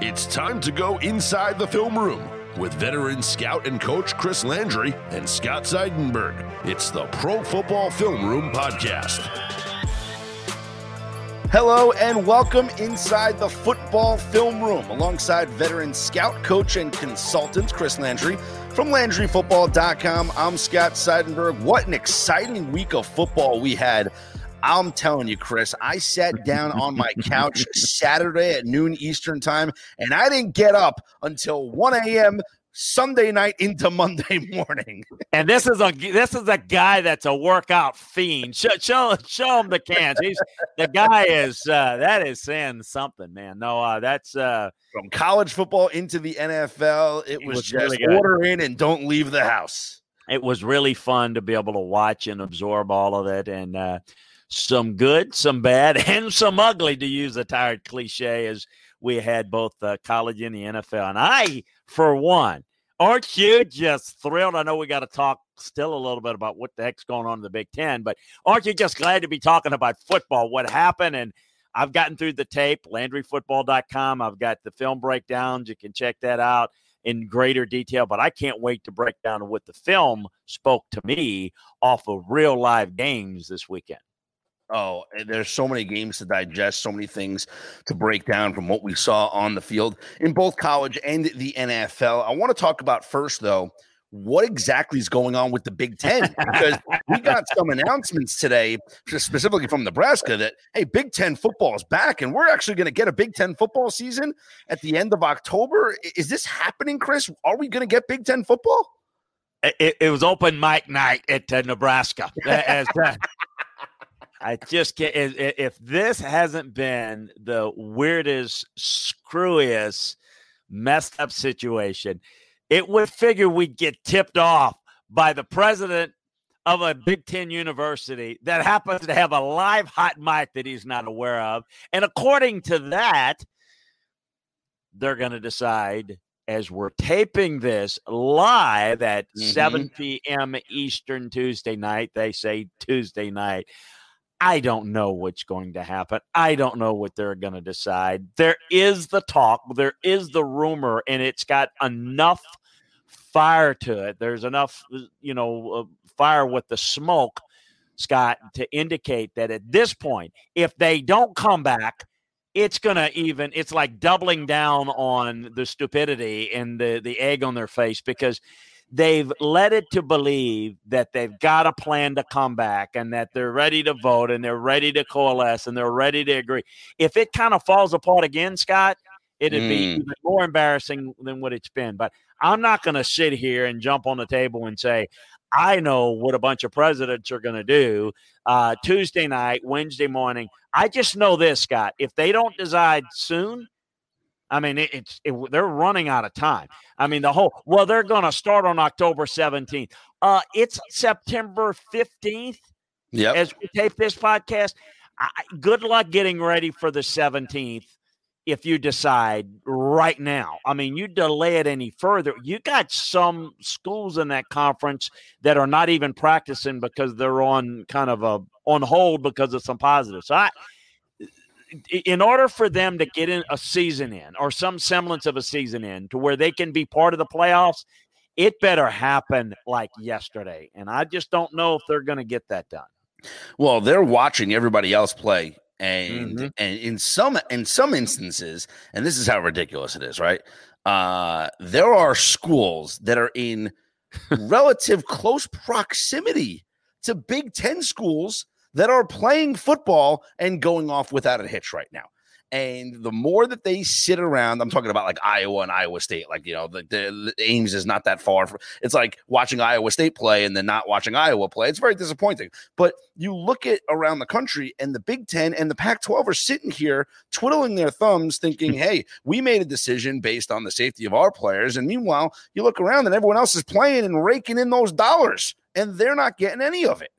It's time to go inside the film room with veteran scout and coach Chris Landry and Scott Seidenberg. It's the Pro Football Film Room Podcast. Hello and welcome inside the football film room alongside veteran scout, coach, and consultant Chris Landry from LandryFootball.com. I'm Scott Seidenberg. What an exciting week of football we had. I'm telling you, Chris, I sat down on my couch Saturday at noon Eastern time and I didn't get up until 1 a.m. Sunday night into Monday morning. And this is a this is a guy that's a workout fiend. Show show, show him the cans. He's the guy is uh, that is saying something, man. No, uh, that's uh, from college football into the NFL. It, It was, was just really order in and don't leave the house. it was really fun to be able to watch and absorb all of it, and uh, some good, some bad, and some ugly. To use a tired cliche, as we had both uh, college and the NFL. And I, for one, aren't you just thrilled? I know we got to talk still a little bit about what the heck's going on in the Big Ten, but aren't you just glad to be talking about football? What happened? And I've gotten through the tape, LandryFootball.com. I've got the film breakdowns. You can check that out in greater detail, but I can't wait to break down what the film spoke to me off of real live games this weekend. Oh, there's so many games to digest, so many things to break down from what we saw on the field in both college and the NFL. I want to talk about first, though, what exactly is going on with the Big Ten? Because we got some announcements today, specifically from Nebraska, that hey, Big Ten football is back, and we're actually going to get a Big Ten football season at the end of October. Is this happening, Chris? Are we going to get Big Ten football? It, it was open mic night at uh, Nebraska. As, uh, I just can't. If, this hasn't been the weirdest, screwiest, messed up situation, it would figure we'd get tipped off by the president of a Big Ten university that happens to have a live hot mic that he's not aware of. And according to that, they're going to decide as we're taping this live at Mhm. 7 p.m. Eastern Tuesday night. They say Tuesday night. I don't know what's going to happen. I don't know what they're going to decide. There is the talk, there is the rumor, and it's got enough fire to it. There's enough, you know, uh, fire with the smoke, Scott, to indicate that at this point, if they don't come back, it's gonna even it's like doubling down on the stupidity and the the egg on their face because they've led it to believe that they've got a plan to come back and that they're ready to vote and they're ready to coalesce and they're ready to agree. If it kind of falls apart again, Scott, it'd be Mm. even more embarrassing than what it's been. But I'm not going to sit here and jump on the table and say, I know what a bunch of presidents are going to do uh, Tuesday night, Wednesday morning. I just know this, Scott. If they don't decide soon, I mean, it, it's it, they're running out of time. I mean, the whole well, they're going to start on October 17th. Uh, it's September 15th Yep. as we tape this podcast. I, good luck getting ready for the 17th if you decide right now. I mean, you delay it any further. You got some schools in that conference that are not even practicing because they're on kind of a on hold because of some positives. So i- in order for them to get in a season in or some semblance of a season in to where they can be part of the playoffs, it better happen like yesterday. And I just don't know if they're going to get that done. Well, they're watching everybody else play, and Mhm. and in some in some instances, and this is how ridiculous it is, right? Uh, there are schools that are in relative close proximity to Big Ten schools that are playing football and going off without a hitch right now. And the more that they sit around, I'm talking about like Iowa and Iowa State, like, you know, the, the, Ames is not that far. From, it's like watching Iowa State play and then not watching Iowa play. It's very disappointing. But you look at around the country and the Big Ten and the Pac 12 are sitting here twiddling their thumbs, thinking, hey, we made a decision based on the safety of our players. And meanwhile, you look around and everyone else is playing and raking in those dollars, and they're not getting any of it.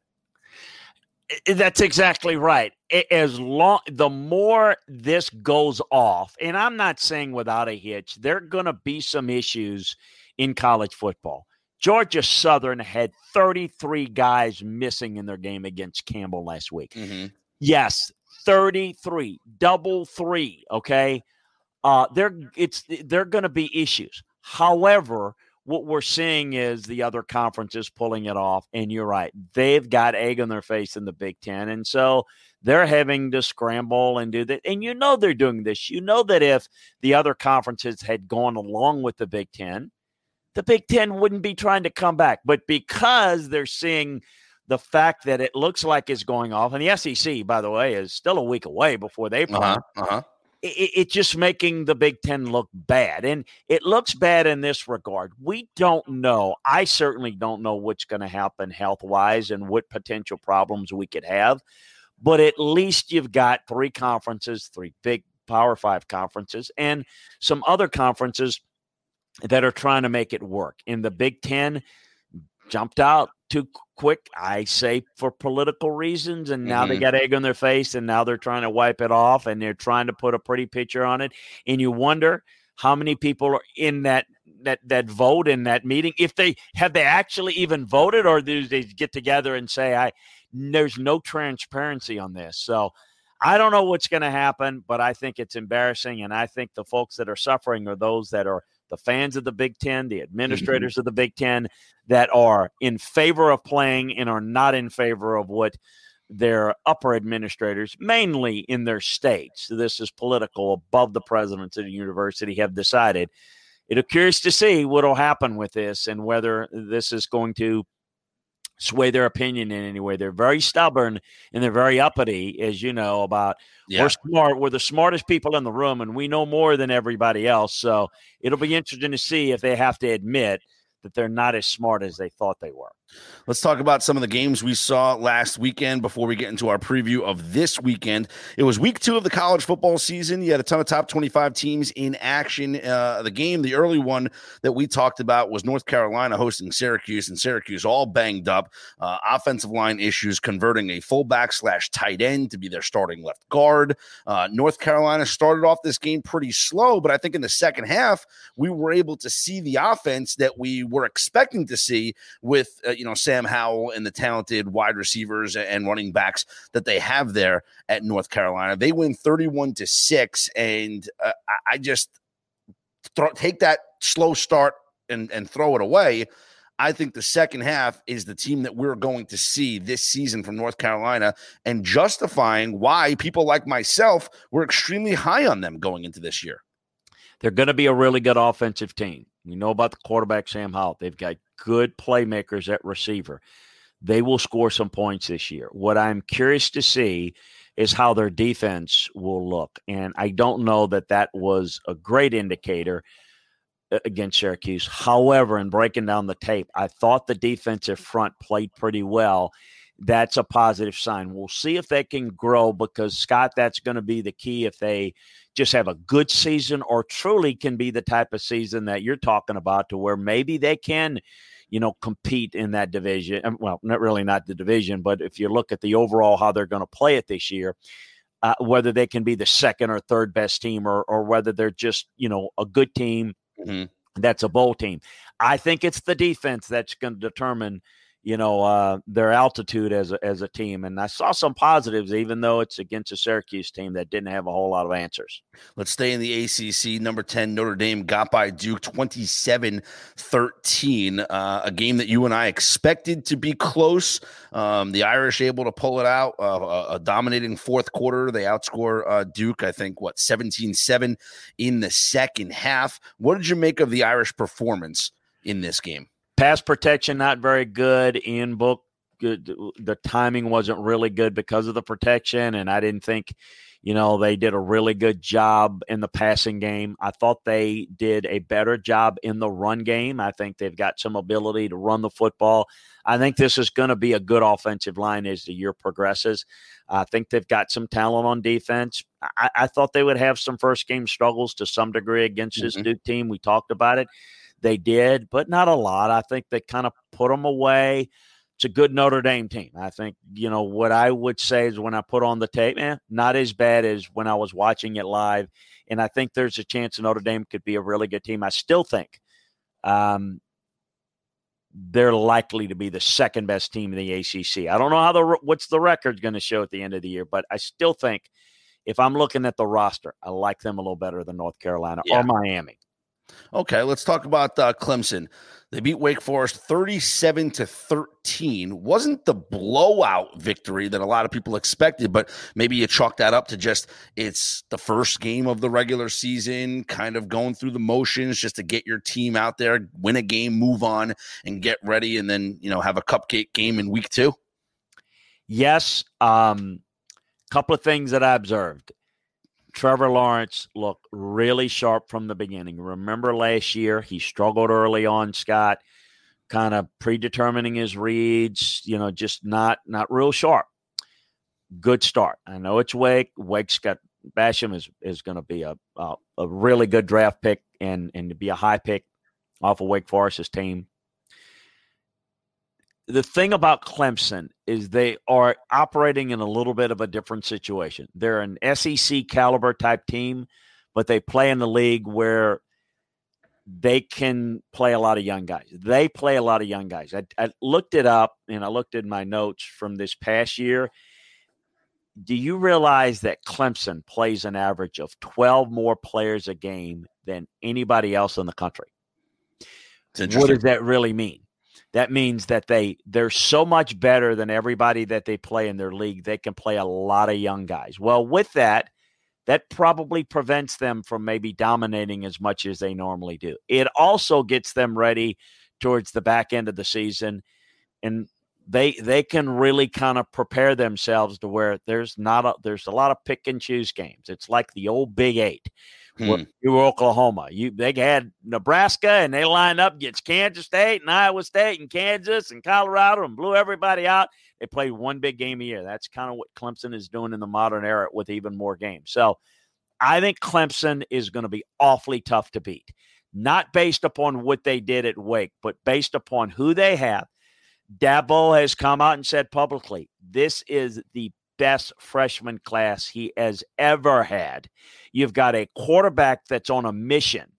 That's exactly right. As long the more this goes off, and I'm not saying without a hitch, there are going to be some issues in college football. Georgia Southern had 33 guys missing in their game against Campbell last week. Yes, 33, double three. Okay. Uh, there it's there are going to be issues. However, what we're seeing is the other conferences pulling it off. And you're right, they've got egg on their face in the Big Ten, and so they're having to scramble and do that. And you know they're doing this. You know that if the other conferences had gone along with the Big Ten, the Big Ten wouldn't be trying to come back. But because they're seeing the fact that it looks like it's going off, and the SEC, by the way, is still a week away before they play. Uh-huh. Uh-huh. It, it's just making the Big Ten look bad, and it looks bad in this regard. We don't know. I certainly don't know what's going to happen health wise and what potential problems we could have. But at least you've got three conferences, three big Power Five conferences, and some other conferences that are trying to make it work. In the Big Ten, jumped out too quick, I say, for political reasons. And now they Mhm. got egg on their face, and now they're trying to wipe it off, and they're trying to put a pretty picture on it. And you wonder how many people are in that that that vote in that meeting if they have they actually even voted or do they get together and say i there's no transparency on this so i don't know what's going to happen but i think it's embarrassing and i think the folks that are suffering are those that are the fans of the big 10 the mm-hmm. administrators of the big 10 that are in favor of playing and are not in favor of what their upper administrators, mainly in their states, this is political above the presidents of the university, have decided. It'll curious to see what will happen with this and whether this is going to sway their opinion in any way. They're very stubborn and they're very uppity, as you know, about Yeah. we're smart, we're the smartest people in the room, and we know more than everybody else. So it'll be interesting to see if they have to admit that they're not as smart as they thought they were. Let's talk about some of the games we saw last weekend before we get into our preview of this weekend. It was week two of the college football season. You had a ton of top 25 teams in action. Uh, the game, the early one that we talked about, was North Carolina hosting Syracuse, and Syracuse all banged up. Uh, offensive line issues, converting a fullback slash tight end to be their starting left guard. Uh, North Carolina started off this game pretty slow, but I think in the second half, we were able to see the offense that we were expecting to see with uh, you know Sam Howell and the talented wide receivers and running backs that they have there at North Carolina. They win 31 to 6 and uh, I, just throw, take that slow start and and throw it away. I think the second half is the team that we're going to see this season from North Carolina and justifying why people like myself were extremely high on them going into this year. They're going to be a really good offensive team. We know about the quarterback, Sam Howell. They've got good playmakers at receiver. They will score some points this year. What I'm curious to see is how their defense will look. And I don't know that that was a great indicator uh, against Syracuse. However, in breaking down the tape, I thought the defensive front played pretty well. That's a positive sign. We'll see if they can grow because, Scott, that's going to be the key if they just have a good season or truly can be the type of season that you're talking about to where maybe they can you know compete in that division Um, well not really not the division but if you look at the overall how they're going to play it this year uh, whether they can be the second or third best team or or whether they're just you know a good team Mhm. that's a bowl team i think it's the defense that's going to determine you know uh, their altitude as a, as a team. And I saw some positives, even though it's against a Syracuse team that didn't have a whole lot of answers. Let's stay in the ACC. Number 10, Notre Dame got by Duke 27 13, uh, a game that you and I expected to be close. Um, the Irish able to pull it out, uh, a, dominating fourth quarter. They outscore uh, Duke, I think, what, 17 7 in the second half. What did you make of the Irish performance in this game? Pass protection not very good. In book, good. The timing wasn't really good because of the protection, and I didn't think, you know, they did a really good job in the passing game. I thought they did a better job in the run game. I think they've got some ability to run the football. I think this is going to be a good offensive line as the year progresses. I think they've got some talent on defense. I, I thought they would have some first game struggles to some degree against mm-hmm. this Duke team. We talked about it. They did, but not a lot. I think they kind of put them away. It's a good Notre Dame team. I think, you know, what I would say is when I put on the tape, eh, not as bad as when I was watching it live. And I think there's a chance Notre Dame could be a really good team. I still think um, they're likely to be the second best team in the ACC. I don't know how the what's the record going to show at the end of the year, but I still think if I'm looking at the roster, I like them a little better than North Carolina yeah. or Miami. Okay, let's talk about uh, Clemson. They beat Wake Forest 37 to 13. Wasn't the blowout victory that a lot of people expected, but maybe you chalk that up to just it's the first game of the regular season, kind of going through the motions just to get your team out there, win a game, move on, and get ready, and then you know have a cupcake game in week two. Yes, um, couple of things that I observed. Trevor Lawrence looked really sharp from the beginning. Remember last year, he struggled early on, Scott, kind of predetermining his reads, you know, just not not real sharp. Good start. I know it's Wake. Wake's got Basham is is going to be a, a, a really good draft pick and and to be a high pick off of Wake Forest's team the thing about Clemson is they are operating in a little bit of a different situation. They're an SEC caliber type team, but they play in the league where they can play a lot of young guys. They play a lot of young guys. I, I looked it up and I looked at my notes from this past year. Do you realize that Clemson plays an average of 12 more players a game than anybody else in the country? What does that really mean? That means that they they're so much better than everybody that they play in their league. They can play a lot of young guys. Well, with that, that probably prevents them from maybe dominating as much as they normally do. It also gets them ready towards the back end of the season and they they can really kind of prepare themselves to where there's not a there's a lot of pick and choose games. It's like the old Big 8 Hmm. You were Oklahoma. You they had Nebraska and they lined up against Kansas State and Iowa State and Kansas and Colorado and blew everybody out. They played one big game a year. That's kind of what Clemson is doing in the modern era with even more games. So I think Clemson is going to be awfully tough to beat. Not based upon what they did at Wake, but based upon who they have. Dabo has come out and said publicly, this is the best freshman class he has ever had. You've got a quarterback that's on a mission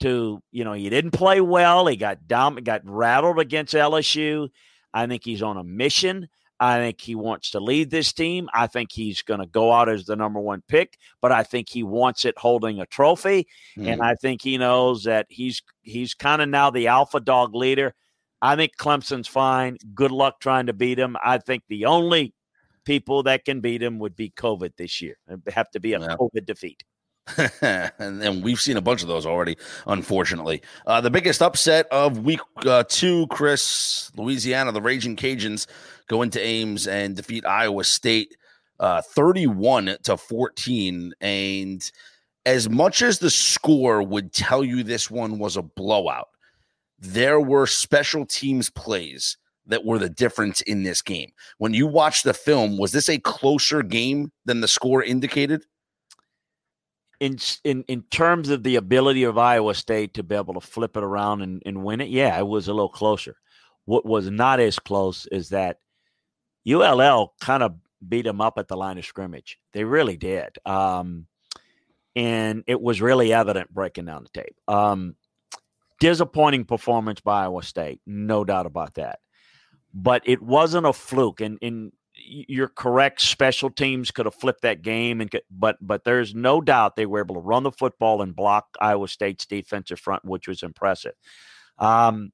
to, you know, he didn't play well. He got dumb, got rattled against LSU. I think he's on a mission. I think he wants to lead this team. I think he's going to go out as the number one pick, but I think he wants it holding a trophy. Mm. And I think he knows that he's he's kind of now the alpha dog leader. I think Clemson's fine. Good luck trying to beat him. I think the only people that can beat him would be COVID this year. It'd have to be a yeah. COVID defeat. and, and, we've seen a bunch of those already, unfortunately. Uh, the biggest upset of week uh, two, Chris, Louisiana, the Raging Cajuns go into Ames and defeat Iowa State uh, 31 to 14. And as much as the score would tell you this one was a blowout, there were special teams plays that were the difference in this game. When you watch the film, was this a closer game than the score indicated? In in in terms of the ability of Iowa State to be able to flip it around and, and win it, yeah, it was a little closer. What was not as close is that ULL kind of beat them up at the line of scrimmage. They really did. Um, and it was really evident breaking down the tape. Um, disappointing performance by Iowa State, no doubt about that. But it wasn't a fluke. And, and you're correct. Special teams could have flipped that game, and could, but but there's no doubt they were able to run the football and block Iowa State's defensive front, which was impressive. Um,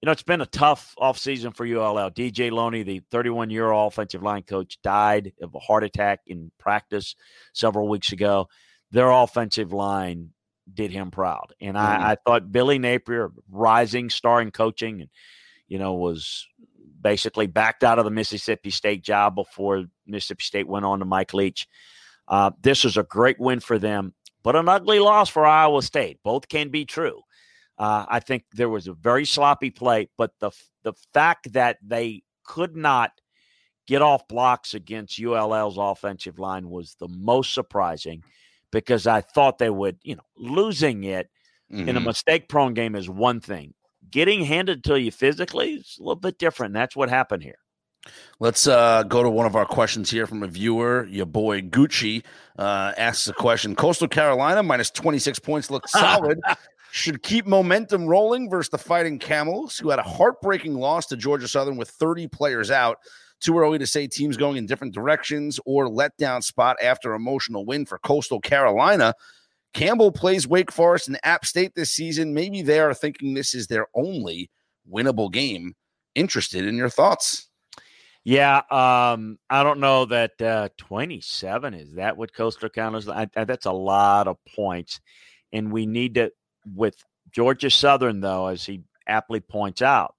you know, it's been a tough offseason for ULL. DJ Loney, the 31 year old offensive line coach, died of a heart attack in practice several weeks ago. Their offensive line did him proud. And mm. I, I, thought Billy Napier, rising star in coaching, and, you know, was basically backed out of the Mississippi State job before Mississippi State went on to Mike Leach. Uh, this was a great win for them, but an ugly loss for Iowa State. Both can be true. Uh, I think there was a very sloppy play, but the the fact that they could not get off blocks against ULL's offensive line was the most surprising because I thought they would, you know, losing it mm-hmm. in a mm-hmm. mistake prone game is one thing. Getting handed to you physically is a little bit different. That's what happened here. Let's uh, go to one of our questions here from a viewer. Your boy Gucci uh, asks a question. Coastal Carolina minus 26 points looks solid should keep momentum rolling versus the Fighting Camels, who had a heartbreaking loss to Georgia Southern with 30 players out. Too early to say teams going in different directions or letdown spot after emotional win for Coastal Carolina. Campbell plays Wake Forest and App State this season. Maybe they are thinking this is their only winnable game. Interested in your thoughts? Yeah, um, I don't know that uh, 27 is that what Coastal Carolina's. I, I, that's a lot of points, and we need to with Georgia Southern, though, as he aptly points out.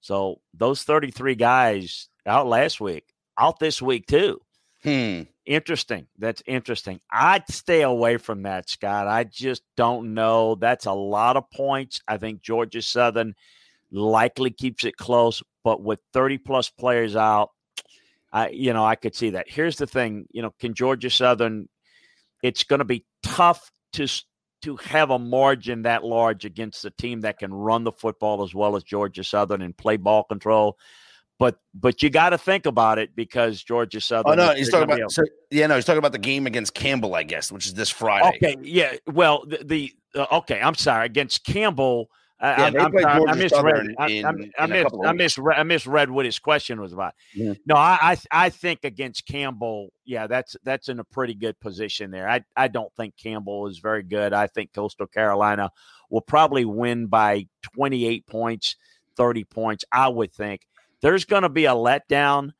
So those 33 guys out last week, out this week too. Hmm. Interesting. That's interesting. I'd stay away from that, Scott. I just don't know. That's a lot of points. I think Georgia Southern likely keeps it close, but with 30 plus players out, I you know, I could see that. Here's the thing, you know, can Georgia Southern it's going to be tough to to have a margin that large against a team that can run the football as well as Georgia Southern and play ball control. But but you got to think about it because Georgia Southern. Oh no, he's talking about so, yeah, no, he's talking about the game against Campbell, I guess, which is this Friday. Okay, yeah. Well, the, the uh, okay, I'm sorry against Campbell. I, yeah, I'm, I'm, I misread. I, I, mis- I, misread, I misread what his question was about. Yeah. No, I, I I think against Campbell, yeah, that's that's in a pretty good position there. I I don't think Campbell is very good. I think Coastal Carolina will probably win by 28 points, 30 points. I would think there's going to be a letdown.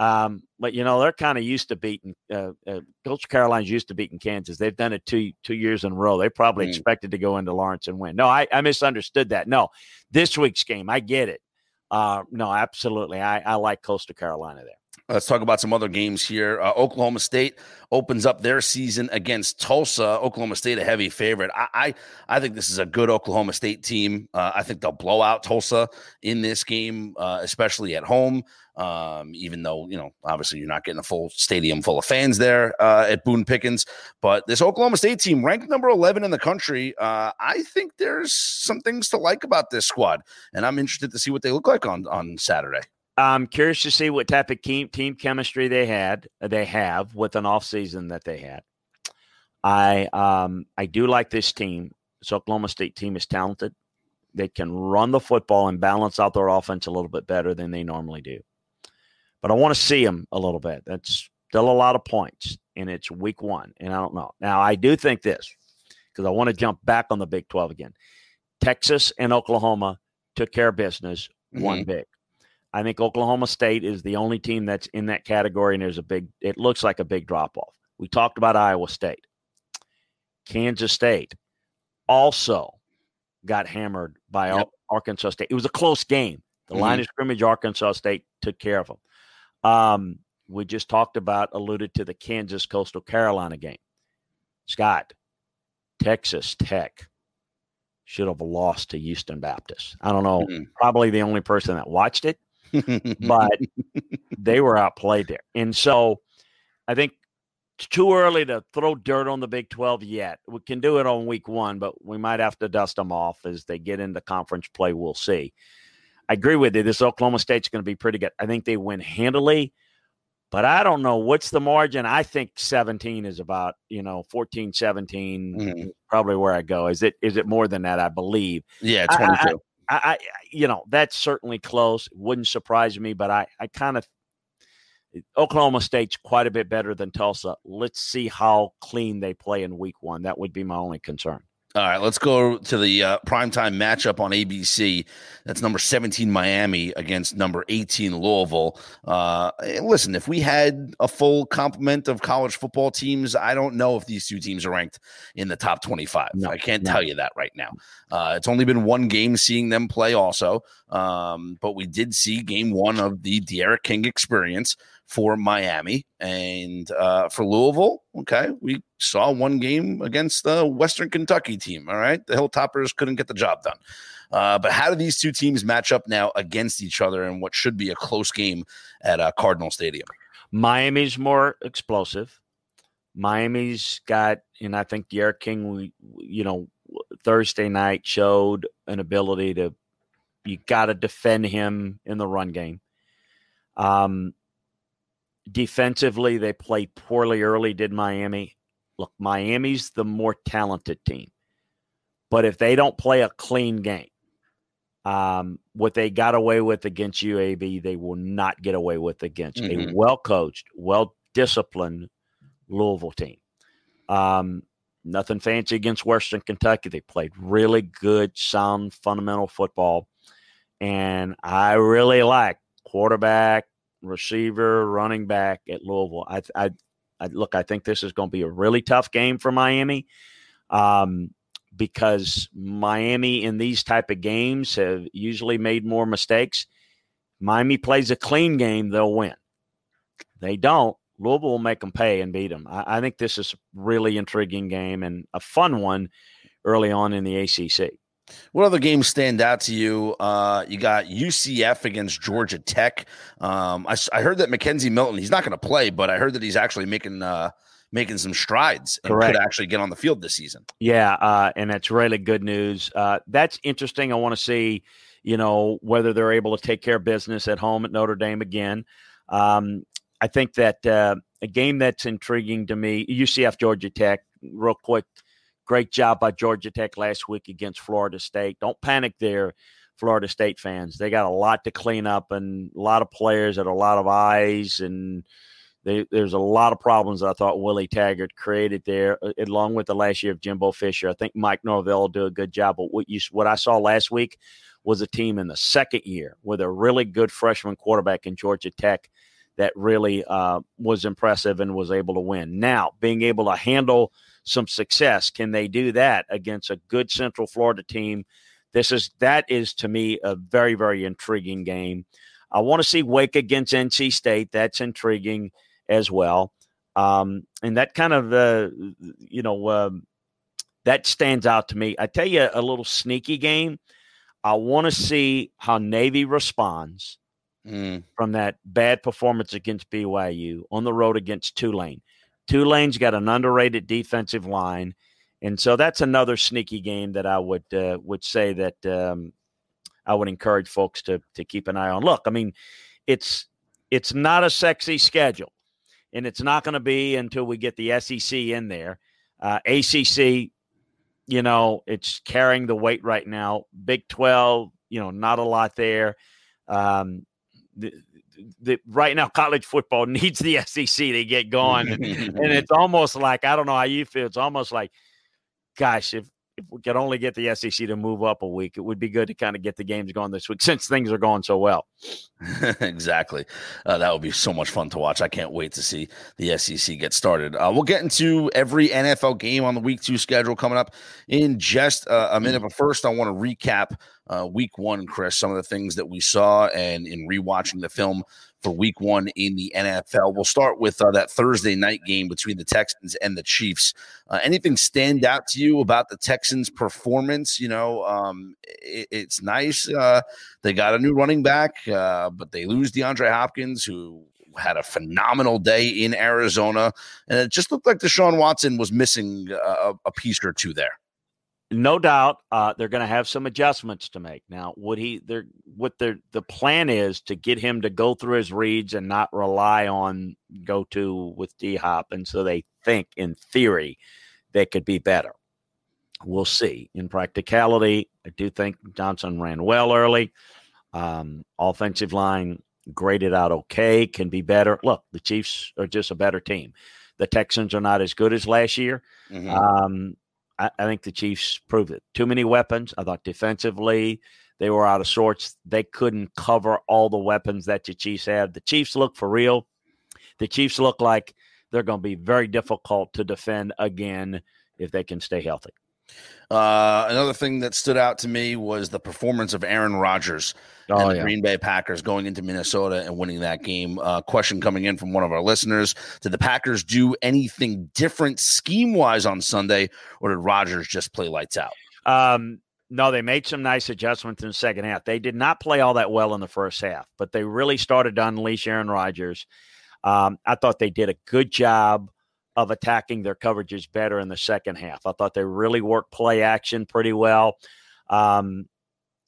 Um, but you know they're kind of used to beating. Uh, uh, Coastal Carolina's used to beating Kansas. They've done it two two years in a row. They probably mm. expected to go into Lawrence and win. No, I, I misunderstood that. No, this week's game, I get it. Uh, no, absolutely, I, I like Coastal Carolina there. Let's talk about some other games here. Uh, Oklahoma State opens up their season against Tulsa. Oklahoma State, a heavy favorite. I, I, I think this is a good Oklahoma State team. Uh, I think they'll blow out Tulsa in this game, uh, especially at home. Um, even though you know, obviously, you're not getting a full stadium full of fans there uh, at Boone Pickens. But this Oklahoma State team, ranked number 11 in the country, uh, I think there's some things to like about this squad, and I'm interested to see what they look like on on Saturday. I'm curious to see what type of team, team chemistry they had they have with an off season that they had. I um I do like this team. This Oklahoma State team is talented. They can run the football and balance out their offense a little bit better than they normally do. But I want to see them a little bit. That's still a lot of points, and it's week one. And I don't know. Now I do think this because I want to jump back on the Big Twelve again. Texas and Oklahoma took care of business, mm-hmm. one big. I think Oklahoma State is the only team that's in that category, and there's a big, it looks like a big drop off. We talked about Iowa State. Kansas State also got hammered by yep. Arkansas State. It was a close game. The mm-hmm. line of scrimmage, Arkansas State took care of them. Um, we just talked about, alluded to the Kansas Coastal Carolina game. Scott, Texas Tech should have lost to Houston Baptist. I don't know, mm-hmm. probably the only person that watched it but they were outplayed there. And so I think it's too early to throw dirt on the Big 12 yet. We can do it on week one, but we might have to dust them off as they get into conference play. We'll see. I agree with you. This Oklahoma State's going to be pretty good. I think they win handily, but I don't know what's the margin. I think 17 is about, you know, 14, 17, mm-hmm. probably where I go. Is it is it more than that? I believe. Yeah, 22. I, I, I, you know, that's certainly close. It wouldn't surprise me, but I, I kind of Oklahoma State's quite a bit better than Tulsa. Let's see how clean they play in week one. That would be my only concern. All right, let's go to the uh, primetime matchup on ABC. That's number 17 Miami against number 18 Louisville. Uh, listen, if we had a full complement of college football teams, I don't know if these two teams are ranked in the top 25. No, I can't no. tell you that right now. Uh, it's only been one game seeing them play, also, um, but we did see game one of the D'Eriq King experience for Miami and uh, for Louisville. Okay, we saw one game against the Western Kentucky team. All right, the Hilltoppers couldn't get the job done. Uh, but how do these two teams match up now against each other in what should be a close game at uh, Cardinal Stadium? Miami's more explosive. Miami's got, and I think D'Eriq King, you know, Thursday night showed an ability to, you got to defend him in the run game. Um, Defensively, they played poorly early, did Miami. Look, Miami's the more talented team. But if they don't play a clean game, um, what they got away with against UAB, they will not get away with against mm-hmm. a well coached, well disciplined Louisville team. Um, nothing fancy against Western Kentucky. They played really good, sound, fundamental football. And I really like quarterback, receiver, running back at Louisville. I, I, I look. I think this is going to be a really tough game for Miami, um, because Miami in these type of games have usually made more mistakes. Miami plays a clean game, they'll win. They don't. Louisville will make them pay and beat them. I, I think this is a really intriguing game and a fun one early on in the ACC. What other games stand out to you? Uh, you got UCF against Georgia Tech. Um, I, I, heard that McKenzie Milton, he's not going to play, but I heard that he's actually making uh, making some strides and Correct. could actually get on the field this season. Yeah, uh, and that's really good news. Uh, that's interesting. I want to see, you know, whether they're able to take care of business at home at Notre Dame again. Um, I think that uh, a game that's intriguing to me, UCF Georgia Tech, real quick – Great job by Georgia Tech last week against Florida State. Don't panic there, Florida State fans. They got a lot to clean up and a lot of players and a lot of eyes and they, there's a lot of problems that I thought Willie Taggart created there, uh, along with the last year of Jimbo Fisher. I think Mike Norvell will do a good job. But what you what I saw last week was a team in the second year with a really good freshman quarterback in Georgia Tech that really uh, was impressive and was able to win. Now, being able to handle – some success. Can they do that against a good Central Florida team? This is that is to me a very very intriguing game. I want to see Wake against NC State. That's intriguing as well. Um, and that kind of uh, you know um, that stands out to me. I tell you a little sneaky game. I want to see how Navy responds mm. from that bad performance against BYU on the road against Tulane. Tulane's got an underrated defensive line, and so that's another sneaky game that I would uh, would say that um, I would encourage folks to to keep an eye on. Look, I mean, it's it's not a sexy schedule, and it's not going to be until we get the SEC in there. Uh, ACC, you know, it's carrying the weight right now. Big Twelve, you know, not a lot there. Um, the, right now college football needs the SEC to get going, and, and it's almost like I don't know how you feel. It's almost like, gosh, if if we could only get the SEC to move up a week, it would be good to kind of get the games going this week since things are going so well. exactly. Uh, that would be so much fun to watch. I can't wait to see the SEC get started. Uh, we'll get into every NFL game on the week two schedule coming up in just uh, a minute. But first, I want to recap uh, week one, Chris, some of the things that we saw and in rewatching the film for week one in the NFL. We'll start with uh, that Thursday night game between the Texans and the Chiefs. Uh, anything stand out to you about the Texans' performance? You know, um, it, it's nice. Uh, they got a new running back, uh, but they lose DeAndre Hopkins, who had a phenomenal day in Arizona. And it just looked like Deshaun Watson was missing a, a piece or two there no doubt uh, they're going to have some adjustments to make. Now, would he they're what their the plan is to get him to go through his reads and not rely on go to with D Hop, and so they think in theory they could be better. We'll see. In practicality, I do think Johnson ran well early. Um, offensive line graded out okay, can be better. Look, the Chiefs are just a better team. The Texans are not as good as last year. Mhm. Um, I, I think the Chiefs proved it. Too many weapons. I thought defensively they were out of sorts. They couldn't cover all the weapons that the Chiefs had. The Chiefs look for real. The Chiefs look like they're going to be very difficult to defend again if they can stay healthy. Uh, another thing that stood out to me was the performance of Aaron Rodgers Oh, and the Green Bay Packers going into Minnesota and winning that game. Uh, question coming in from one of our listeners: Did the Packers do anything different scheme wise on Sunday, or did Rodgers just play lights out? Um, no, they made some nice adjustments in the second half. They did not play all that well in the first half, but they really started to unleash Aaron Rodgers. Um, I thought they did a good job of attacking their coverages better in the second half. I thought they really worked play action pretty well. Um,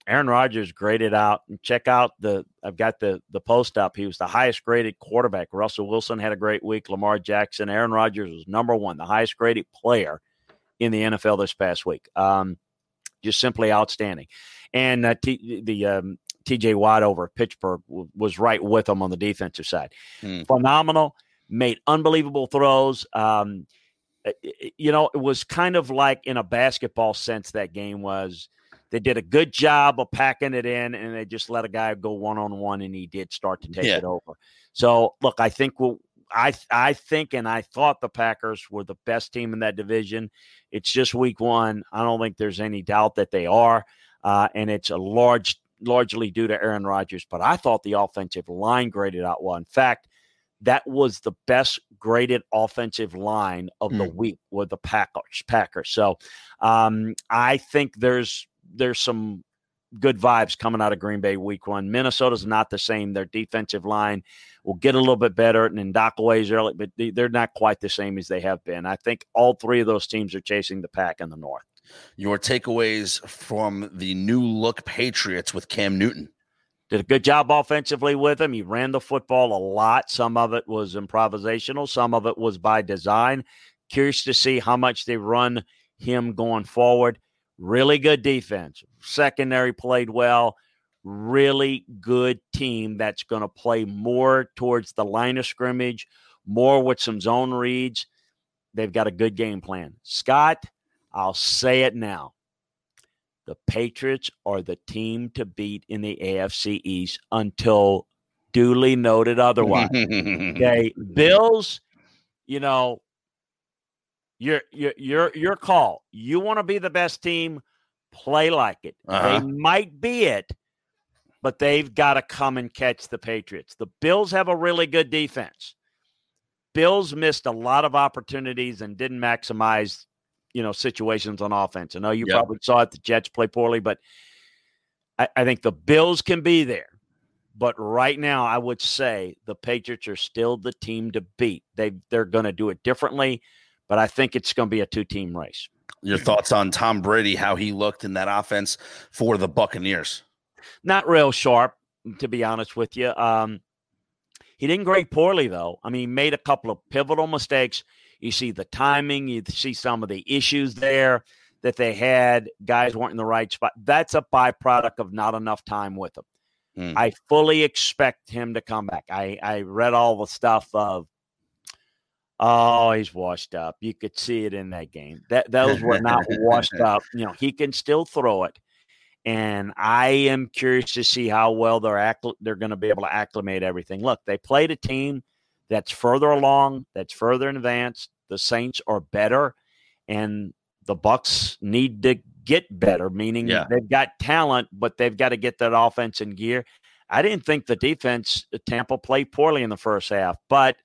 Aaron Rodgers graded out and check out the I've got the the post up. He was the highest graded quarterback. Russell Wilson had a great week. Lamar Jackson, Aaron Rodgers was number one, the highest graded player in the NFL this past week. Um, just simply outstanding. And uh, T, the um, TJ Watt over Pittsburgh w- was right with him on the defensive side. Hmm. Phenomenal, made unbelievable throws. Um, it- it- you know, it was kind of like in a basketball sense that game was. They did a good job of packing it in, and they just let a guy go one on one, and he did start to take Yeah. it over. So, look, I think we'll, I I think and I thought the Packers were the best team in that division. It's just week one. I don't think there's any doubt that they are, uh, and it's a large, largely due to Aaron Rodgers. But I thought the offensive line graded out well. In fact, that was the best graded offensive line of the week with the Packers. Packers. So um, I think there's there's some good vibes coming out of Green Bay week one. Minnesota's not the same. Their defensive line will get a little bit better, and then Ngakoue's early, but they're not quite the same as they have been. I think all three of those teams are chasing the pack in the north. Your takeaways from the new look Patriots with Cam Newton. Did a good job offensively with him. He ran the football a lot. Some of it was improvisational, some of it was by design. Curious to see how much they run him going forward. Really good defense. Secondary played well. Really good team that's going to play more towards the line of scrimmage, more with some zone reads. They've got a good game plan. Scott, I'll say it now. The Patriots are the team to beat in the AFC East until duly noted otherwise. okay, Bills, you know, your your your your call. You want to be the best team, play like it. Uh-huh. They might be it, but they've got to come and catch the Patriots. The Bills have a really good defense. Bills missed a lot of opportunities and didn't maximize, you know, situations on offense. I know you Yep. probably saw it. The Jets play poorly, but I, I think the Bills can be there. But right now, I would say the Patriots are still the team to beat. They they're going to do it differently, but I think it's going to be a two team race. Your thoughts on Tom Brady, how he looked in that offense for the Buccaneers? Not real sharp, to be honest with you. Um, he didn't grade poorly though. I mean, he made a couple of pivotal mistakes. You see the timing. You see some of the issues there that they had. Guys weren't in the right spot. That's a byproduct of not enough time with him. Hmm. I fully expect him to come back. I, I read all the stuff of, oh, he's washed up. You could see it in that game. That those were not washed up. You know, he can still throw it, and I am curious to see how well they're accl- they're going to be able to acclimate everything. Look, they played a team that's further along, that's further advanced. The Saints are better, and the Bucks need to get better. Meaning Yeah. they've got talent, but they've got to get that offense in gear. I didn't think the defense uh, Tampa played poorly in the first half, but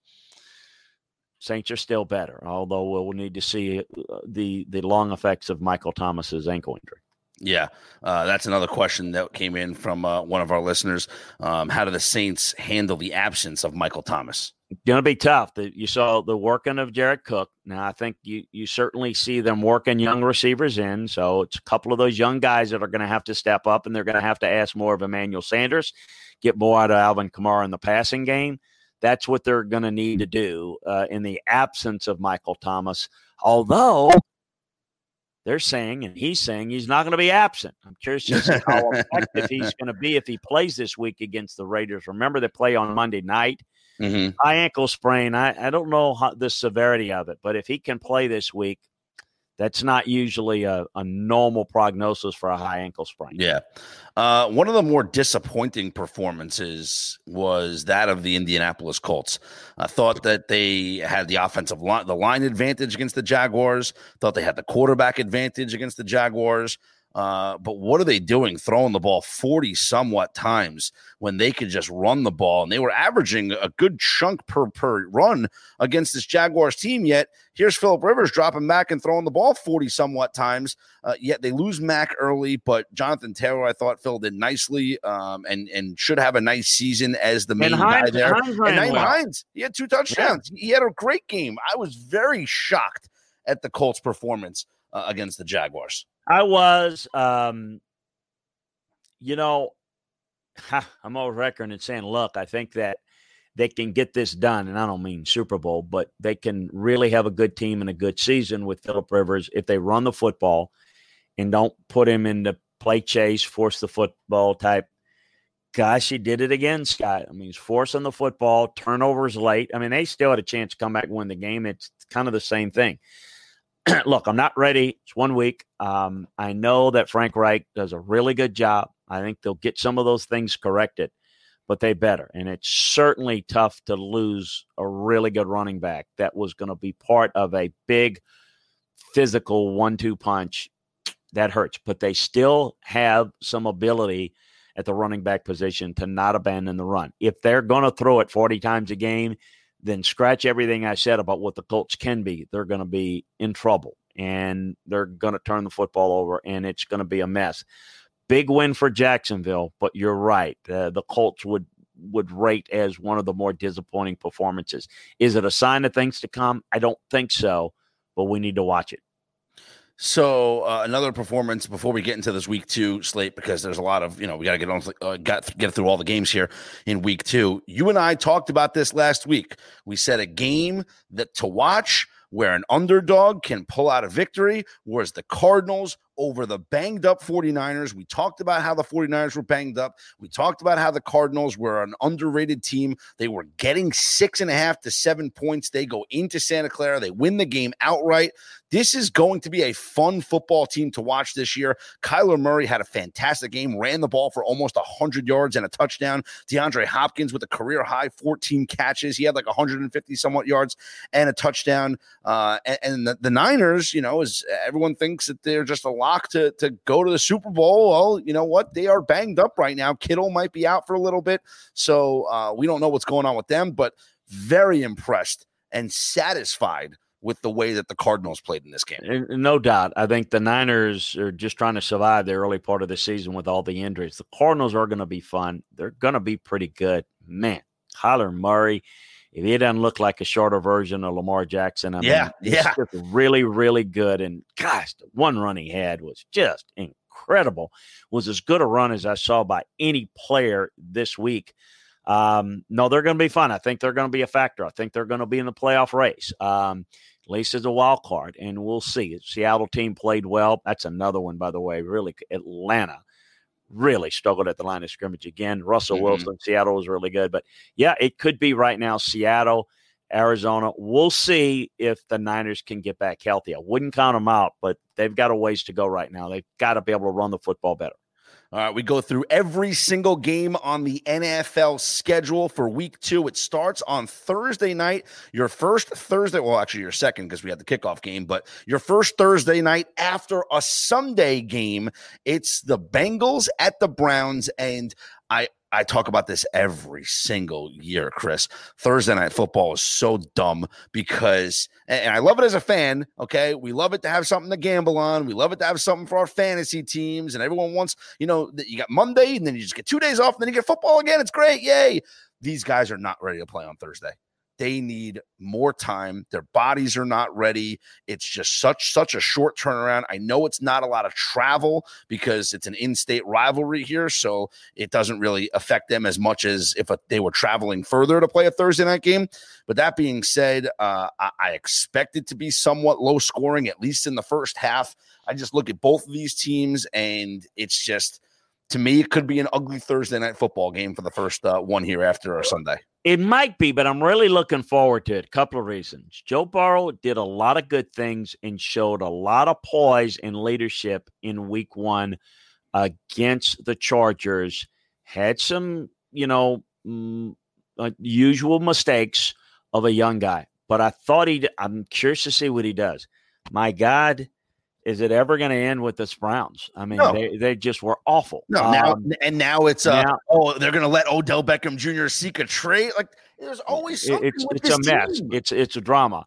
Saints are still better. Although we'll need to see uh, the the long effects of Michael Thomas's ankle injury. Yeah, uh, that's another question that came in from uh, one of our listeners. Um, how do the Saints handle the absence of Michael Thomas? Going to be tough. You saw the working of Jared Cook. Now I think you you certainly see them working young receivers in. So it's a couple of those young guys that are going to have to step up, and they're going to have to ask more of Emmanuel Sanders, get more out of Alvin Kamara in the passing game. That's what they're going to need to do uh, in the absence of Michael Thomas. Although they're saying, and he's saying he's not going to be absent. I'm curious to see how effective he's going to be if he plays this week against the Raiders. Remember, they play on Monday night. Mm-hmm. High ankle sprain. I, I don't know how, the severity of it, but if he can play this week, that's not usually a, a normal prognosis for a high ankle sprain. Yeah. Uh, one of the more disappointing performances was that of the Indianapolis Colts. I thought that they had the offensive line, the line advantage against the Jaguars. Thought they had the quarterback advantage against the Jaguars. Uh, but what are they doing throwing the ball 40 somewhat times when they could just run the ball? And they were averaging a good chunk per, per run against this Jaguars team. Yet here's Philip Rivers dropping back and throwing the ball 40 somewhat times. Uh, yet they lose Mack early, but Jonathan Taylor, I thought, filled in nicely um, and, and should have a nice season as the main And guy there. Hines and well. Hines, he had two touchdowns. He had a great game. I was very shocked at the Colts' performance uh, against the Jaguars. I was, um, you know, I'm over record and saying, look, I think that they can get this done, and I don't mean Super Bowl, but they can really have a good team and a good season with Philip Rivers if they run the football and don't put him in the play chase, force the football type. Gosh, he did it again, Scott. I mean, he's forcing the football, turnovers late. I mean, they still had a chance to come back and win the game. It's kind of the same thing. Look, I'm not ready. It's one week. Um, I know that Frank Reich does a really good job. I think they'll get some of those things corrected, but they better. And it's certainly tough to lose a really good running back that was going to be part of a big physical one two punch. That hurts, but they still have some ability at the running back position to not abandon the run. If they're going to throw it 40 times a game, then scratch everything I said about what the Colts can be. They're going to be in trouble and they're going to turn the football over and it's going to be a mess. Big win for Jacksonville, but you're right. Uh, the Colts would would rate as one of the more disappointing performances. Is it a sign of things to come? I don't think so, but we need to watch it. So uh, another performance before we get into this week two slate because there's a lot of you know we got to get on uh, got get through all the games here in week two. You and I talked about this last week. We said a game that to watch where an underdog can pull out a victory, whereas the Cardinals over the banged up 49ers. We talked about how the 49ers were banged up. We talked about how the Cardinals were an underrated team. They were getting six and a half to seven points. They go into Santa Clara, they win the game outright. This is going to be a fun football team to watch this year. Kyler Murray had a fantastic game, ran the ball for almost 100 yards and a touchdown. DeAndre Hopkins with a career high 14 catches. He had like 150 somewhat yards and a touchdown. Uh, and and the, the Niners, you know, is everyone thinks that they're just a lock to, to go to the Super Bowl. Well, you know what? They are banged up right now. Kittle might be out for a little bit. So uh, we don't know what's going on with them, but very impressed and satisfied with the way that the Cardinals played in this game. No doubt. I think the Niners are just trying to survive the early part of the season with all the injuries. The Cardinals are going to be fun. They're going to be pretty good. Man, Kyler Murray, if he doesn't look like a shorter version of Lamar Jackson, I Yeah, mean, he's yeah. just really, really good. And gosh, the one run he had was just incredible. Was as good a run as I saw by any player this week. Um, no, they're going to be fun. I think they're going to be a factor. I think they're going to be in the playoff race. Um, at least as a wild card, and we'll see. Seattle team played well. That's another one, by the way. Really, Atlanta really struggled at the line of scrimmage again. Russell Mhm. Wilson, Seattle was really good, but yeah, it could be right now. Seattle, Arizona. We'll see if the Niners can get back healthy. I wouldn't count them out, but they've got a ways to go right now. They've got to be able to run the football better. All right, we go through every single game on the NFL schedule for week two. It starts on Thursday night. Your first Thursday, well, actually, your second because we had the kickoff game, but your first Thursday night after a Sunday game. It's the Bengals at the Browns. And I, I talk about this every single year, Chris. Thursday night football is so dumb because, and I love it as a fan. Okay. We love it to have something to gamble on. We love it to have something for our fantasy teams. And everyone wants, you know, that you got Monday and then you just get two days off and then you get football again. It's great. Yay. These guys are not ready to play on Thursday. They need more time. Their bodies are not ready. It's just such such a short turnaround. I know it's not a lot of travel because it's an in-state rivalry here, so it doesn't really affect them as much as if a, they were traveling further to play a Thursday night game. But that being said, uh, I, I expect it to be somewhat low scoring, at least in the first half. I just look at both of these teams, and it's just to me, it could be an ugly Thursday night football game for the first uh, one here after our Sunday. It might be, but I'm really looking forward to it. A couple of reasons. Joe Burrow did a lot of good things and showed a lot of poise and leadership in week one against the Chargers. Had some, you know, mm, usual mistakes of a young guy, but I thought he, I'm curious to see what he does. My God, is it ever going to end with the Browns? I mean, No. they, they just were awful. No, now Um, and now it's uh now- oh they're gonna let Odell Beckham Jr. seek a trade. Like there's always something it's it's a mess. team. It's it's a drama.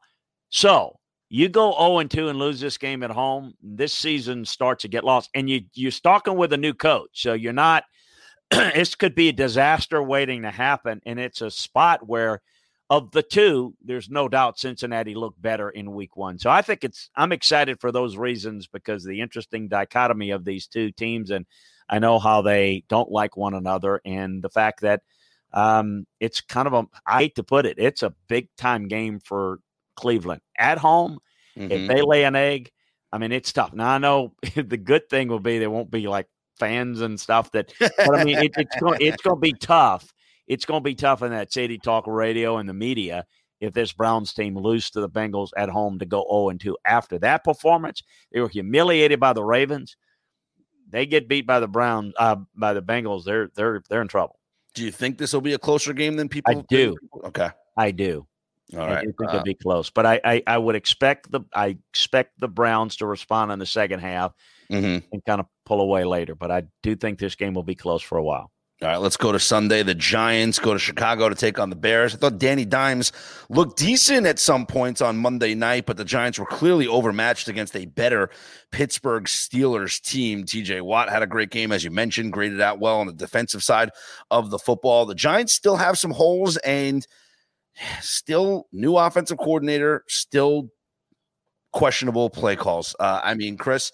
So you go 0 and 2 and lose this game at home. This season starts to get lost, and you you're stalking with a new coach, so you're not. this could be a disaster waiting to happen, and it's a spot where, of the two, there's no doubt Cincinnati looked better in Week One. So I think it's I'm excited for those reasons because the interesting dichotomy of these two teams, and I know how they don't like one another, and the fact that um, it's kind of a I hate to put it, it's a big time game for Cleveland at home. If Mhm. they lay an egg, I mean it's tough. Now I know the good thing will be there won't be like fans and stuff that, but I mean it, it's going it's going to be tough. It's going to be tough in that city talk radio and the media if this Browns team lose to the Bengals at home to go 0 and 2 after that performance. They were humiliated by the Ravens. They get beat by the Browns uh, by the Bengals. They're they're they're in trouble. Do you think this will be a closer game than people? I do. Okay. I do. All I right. do think Uh, it'll be close, but I, I I would expect the I expect the Browns to respond in the second half mhm. and kind of pull away later. But I do think this game will be close for a while. All right, let's go to Sunday. The Giants go to Chicago to take on the Bears. I thought Danny Dimes looked decent at some points on Monday night, but the Giants were clearly overmatched against a better Pittsburgh Steelers team. TJ Watt had a great game, as you mentioned, graded out well on the defensive side of the football. The Giants still have some holes and still new offensive coordinator, still questionable play calls. Uh, I mean, Chris,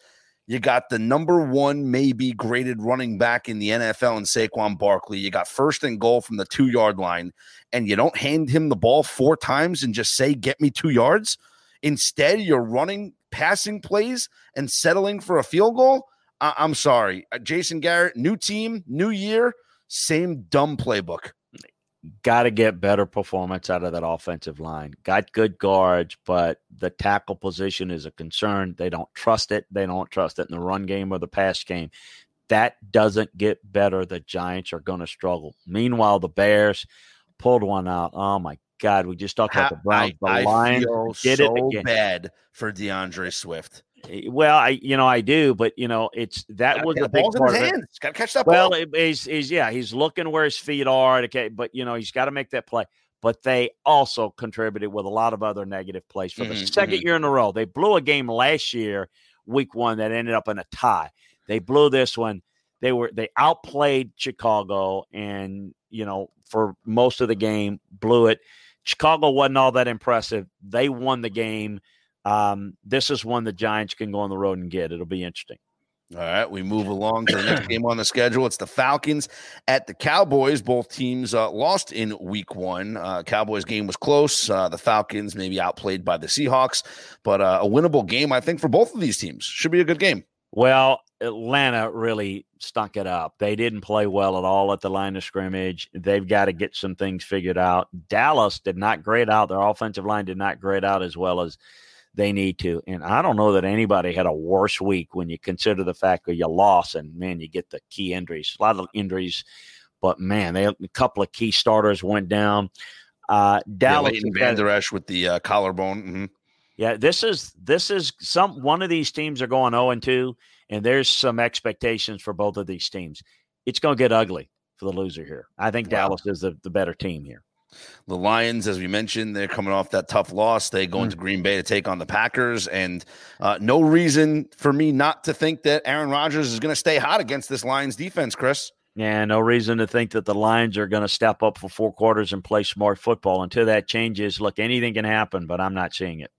you got the number one, maybe graded running back in the NFL in Saquon Barkley. You got first and goal from the two yard line, and you don't hand him the ball four times and just say, Get me two yards. Instead, you're running passing plays and settling for a field goal. I- I'm sorry. Uh, Jason Garrett, new team, new year, same dumb playbook. Got to get better performance out of that offensive line. Got good guards, but the tackle position is a concern. They don't trust it. They don't trust it in the run game or the pass game. That doesn't get better. The Giants are going to struggle. Meanwhile, the Bears pulled one out. Oh my God! We just talked about the Browns. The I, I Lions feel did so it again. bad for DeAndre Swift. Well, I you know I do, but you know it's that Gotta was a the big part of it. hands. Got to catch that Well, ball. it, he's, he's yeah, he's looking where his feet are. Okay, but you know he's got to make that play. But they also contributed with a lot of other negative plays for the Mhm, 2nd year in a row. They blew a game last year, week one, that ended up in a tie. They blew this one. They were they outplayed Chicago, and you know for most of the game blew it. Chicago wasn't all that impressive. They won the game. Um, this is one the Giants can go on the road and get. It'll be interesting. All right, we move along to the next game on the schedule. It's the Falcons at the Cowboys. Both teams uh, lost in week one. Uh, Cowboys game was close. Uh, the Falcons maybe outplayed by the Seahawks, but uh, a winnable game, I think, for both of these teams. Should be a good game. Well, Atlanta really stunk it up. They didn't play well at all at the line of scrimmage. They've got to get some things figured out. Dallas did not grade out. Their offensive line did not grade out as well as they need to. And I don't know that anybody had a worse week when you consider the fact that you lost and man, you get the key injuries. A lot of injuries, but man, they a couple of key starters went down. Uh, Yeah, Dallas Leighton has Vander Esch with the uh, collarbone. Mhm. yeah, this is this is some one of these teams are going 0 and 2, and there's some expectations for both of these teams. It's going to get ugly for the loser here. I think Wow. Dallas is the, the better team here. The Lions, as we mentioned, they're coming off that tough loss. They go into Green Bay to take on the Packers, and uh, no reason for me not to think that Aaron Rodgers is going to stay hot against this Lions defense, Chris. Yeah, no reason to think that the Lions are going to step up for four quarters and play smart football. Until that changes, look, anything can happen, but I'm not seeing it.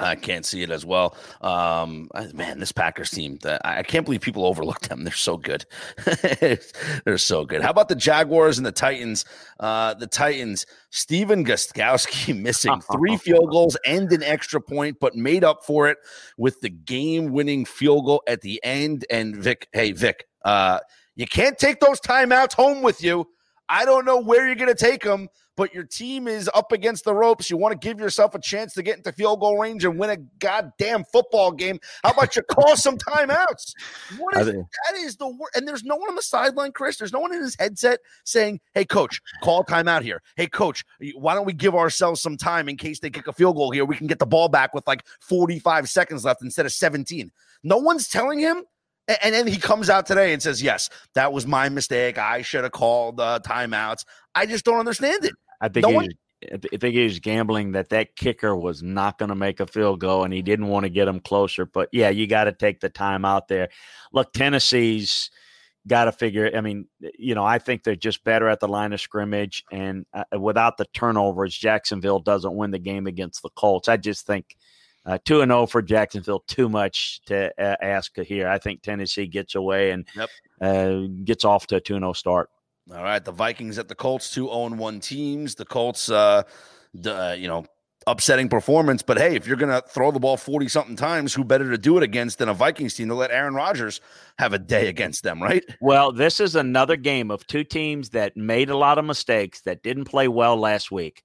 I can't see it as well. Um, man, this Packers team, that I can't believe people overlook them. They're so good. They're so good. How about the Jaguars and the Titans? Uh, the Titans, Stephen Gostkowski missing three field goals and an extra point, but made up for it with the game winning field goal at the end. And Vic, hey, Vic, uh, you can't take those timeouts home with you. I don't know where you're going to take them, but your team is up against the ropes. You want to give yourself a chance to get into field goal range and win a goddamn football game. How about you call some timeouts? What is that? Is the word? And there's no one on the sideline, Chris. There's no one in his headset saying, "Hey, coach, call timeout here. Hey, coach, why don't we give ourselves some time in case they kick a field goal here? We can get the ball back with like 45 seconds left instead of 17." No one's telling him and then he comes out today and says, "Yes, that was my mistake. I should have called uh, timeouts." I just don't understand it. I think no he, one- I think he was gambling that that kicker was not going to make a field goal, and he didn't want to get him closer. But yeah, you got to take the time out there. Look, Tennessee's got to figure. I mean, you know, I think they're just better at the line of scrimmage, and uh, without the turnovers, Jacksonville doesn't win the game against the Colts. I just think two and zero oh for Jacksonville. Too much to uh, ask here. I think Tennessee gets away and yep. uh, gets off to a two and zero oh start. All right, the Vikings at the Colts, two zero one teams. The Colts, uh, the, you know, upsetting performance. But hey, if you're going to throw the ball 40 something times, who better to do it against than a Vikings team to let Aaron Rodgers have a day against them, right? Well, this is another game of two teams that made a lot of mistakes, that didn't play well last week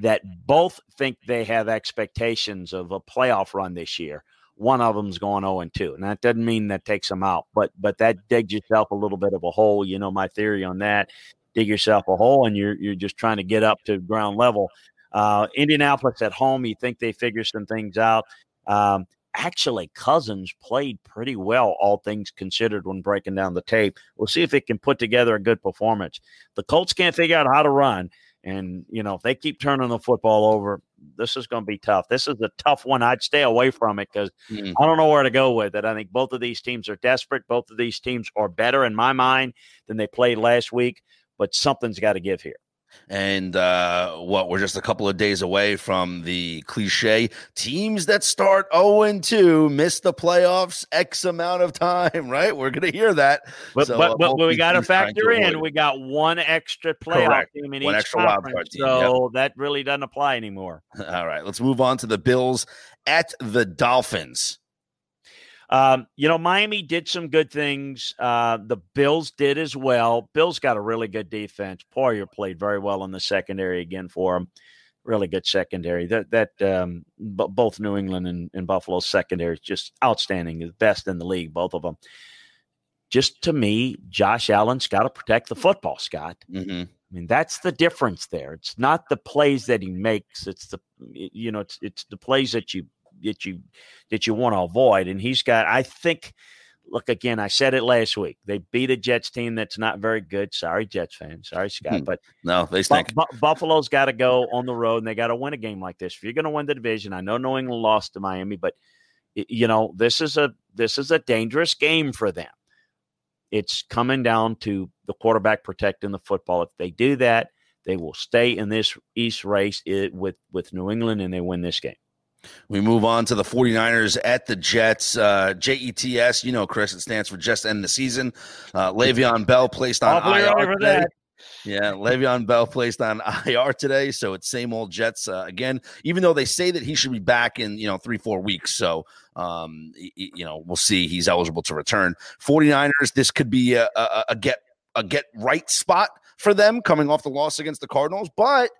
that both think they have expectations of a playoff run this year. One of them's going 0 and 2. And that doesn't mean that takes them out, but but that digs yourself a little bit of a hole. You know my theory on that. Dig yourself a hole and you're you're just trying to get up to ground level. Uh, Indianapolis at home, you think they figure some things out. Um, actually, Cousins played pretty well, all things considered, when breaking down the tape. We'll see if it can put together a good performance. The Colts can't figure out how to run. And, you know, if they keep turning the football over, this is going to be tough. This is a tough one. I'd stay away from it because mm. I don't know where to go with it. I think both of these teams are desperate. Both of these teams are better in my mind than they played last week, but something's got to give here. And uh, what we're just a couple of days away from the cliche teams that start 0 and 2 miss the playoffs X amount of time, right? We're going to hear that. But, so, but, but we got to factor in we got one extra playoff Correct. team in one each extra conference, team, so yep. that really doesn't apply anymore. All right, let's move on to the Bills at the Dolphins. Um, you know, Miami did some good things. Uh, the Bills did as well. Bills got a really good defense. Poyer played very well in the secondary again for him. Really good secondary. That that um, b- both New England and, and Buffalo secondary is just outstanding. The best in the league, both of them. Just to me, Josh Allen's got to protect the football, Scott. Mm-hmm. I mean, that's the difference there. It's not the plays that he makes. It's the you know, it's it's the plays that you that you that you want to avoid. And he's got, I think, look again. I said it last week. They beat a Jets team that's not very good. Sorry, Jets fans. Sorry, Scott. Hmm. But no, they stink. Bu- Buffalo's got to go on the road and they got to win a game like this. If you're going to win the division, I know New England lost to Miami, but you know this is a this is a dangerous game for them. It's coming down to the quarterback protecting the football. If they do that, they will stay in this East race with with New England and they win this game. We move on to the 49ers at the Jets. Uh, JETS, you know, Chris, it stands for just end the season. Uh, Le'Veon Bell placed on IR today. That. Yeah, Le'Veon Bell placed on IR today, so it's same old Jets uh, again. Even though they say that he should be back in you know three four weeks, so um, you know we'll see. He's eligible to return. 49ers, this could be a, a, a get a get right spot for them coming off the loss against the Cardinals, but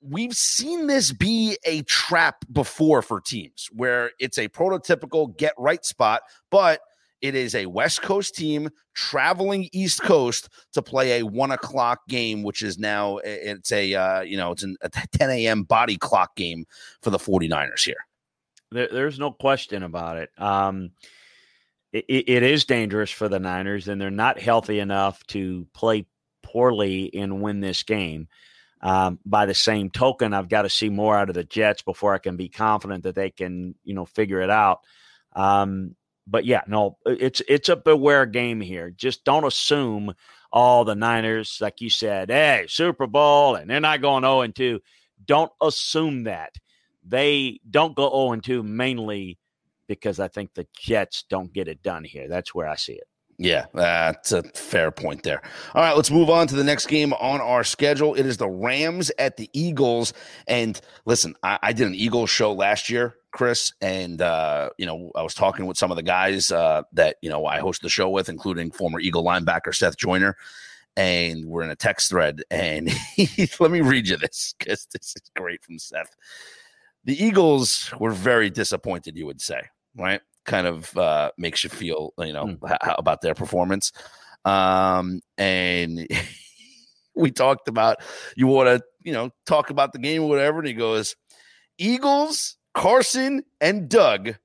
we've seen this be a trap before for teams where it's a prototypical get right spot, but it is a West Coast team traveling East Coast to play a one o'clock game, which is now it's a uh, you know it's an, a 10 a.m. body clock game for the 49ers here. There, there's no question about it. Um, it. It is dangerous for the Niners, and they're not healthy enough to play poorly and win this game. Um, by the same token, I've got to see more out of the Jets before I can be confident that they can, you know, figure it out. Um, but yeah, no, it's it's a beware game here. Just don't assume all the Niners, like you said, hey, Super Bowl, and they're not going 0 and 2. Don't assume that. They don't go 0 and 2 mainly because I think the Jets don't get it done here. That's where I see it. Yeah, that's a fair point there. All right, let's move on to the next game on our schedule. It is the Rams at the Eagles. And listen, I, I did an Eagles show last year, Chris, and uh, you know, I was talking with some of the guys uh, that you know I host the show with, including former Eagle linebacker Seth Joyner. And we're in a text thread, and let me read you this because this is great from Seth. The Eagles were very disappointed, you would say, right? Kind of uh, makes you feel, you know, mm. h- about their performance. Um, and we talked about you want to, you know, talk about the game or whatever. And he goes, Eagles, Carson, and Doug,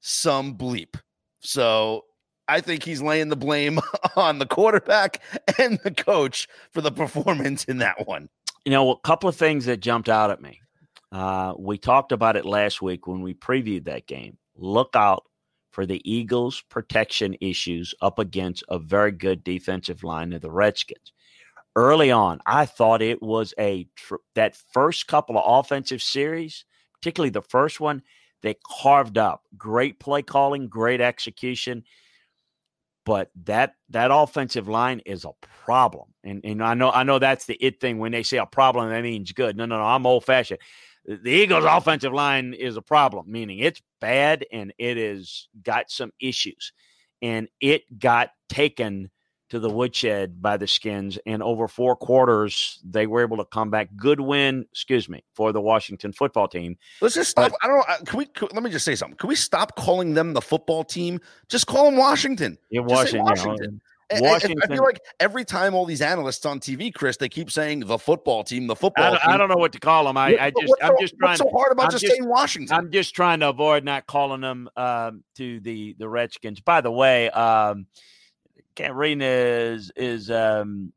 some bleep. So I think he's laying the blame on the quarterback and the coach for the performance in that one. You know, a couple of things that jumped out at me. Uh, we talked about it last week when we previewed that game. Look out for the Eagles' protection issues up against a very good defensive line of the Redskins. Early on, I thought it was a tr- that first couple of offensive series, particularly the first one, they carved up. Great play calling, great execution. But that that offensive line is a problem. And and I know I know that's the it thing when they say a problem, that means good. No, no, no. I'm old fashioned the Eagles' offensive line is a problem, meaning it's bad and it has got some issues. And it got taken to the woodshed by the Skins. And over four quarters, they were able to come back. Good win, excuse me, for the Washington football team. Let's just stop. But, I don't know. Can we, can, let me just say something. Can we stop calling them the football team? Just call them Washington. Yeah, Washington. Washington. Washington. I feel like every time all these analysts on TV, Chris, they keep saying the football team, the football. I don't, I don't know what to call them. I, I just, I'm so, just trying. so hard about I'm just, saying Washington? I'm just trying to avoid not calling them um, to the the Redskins. By the way, um, Read is is um,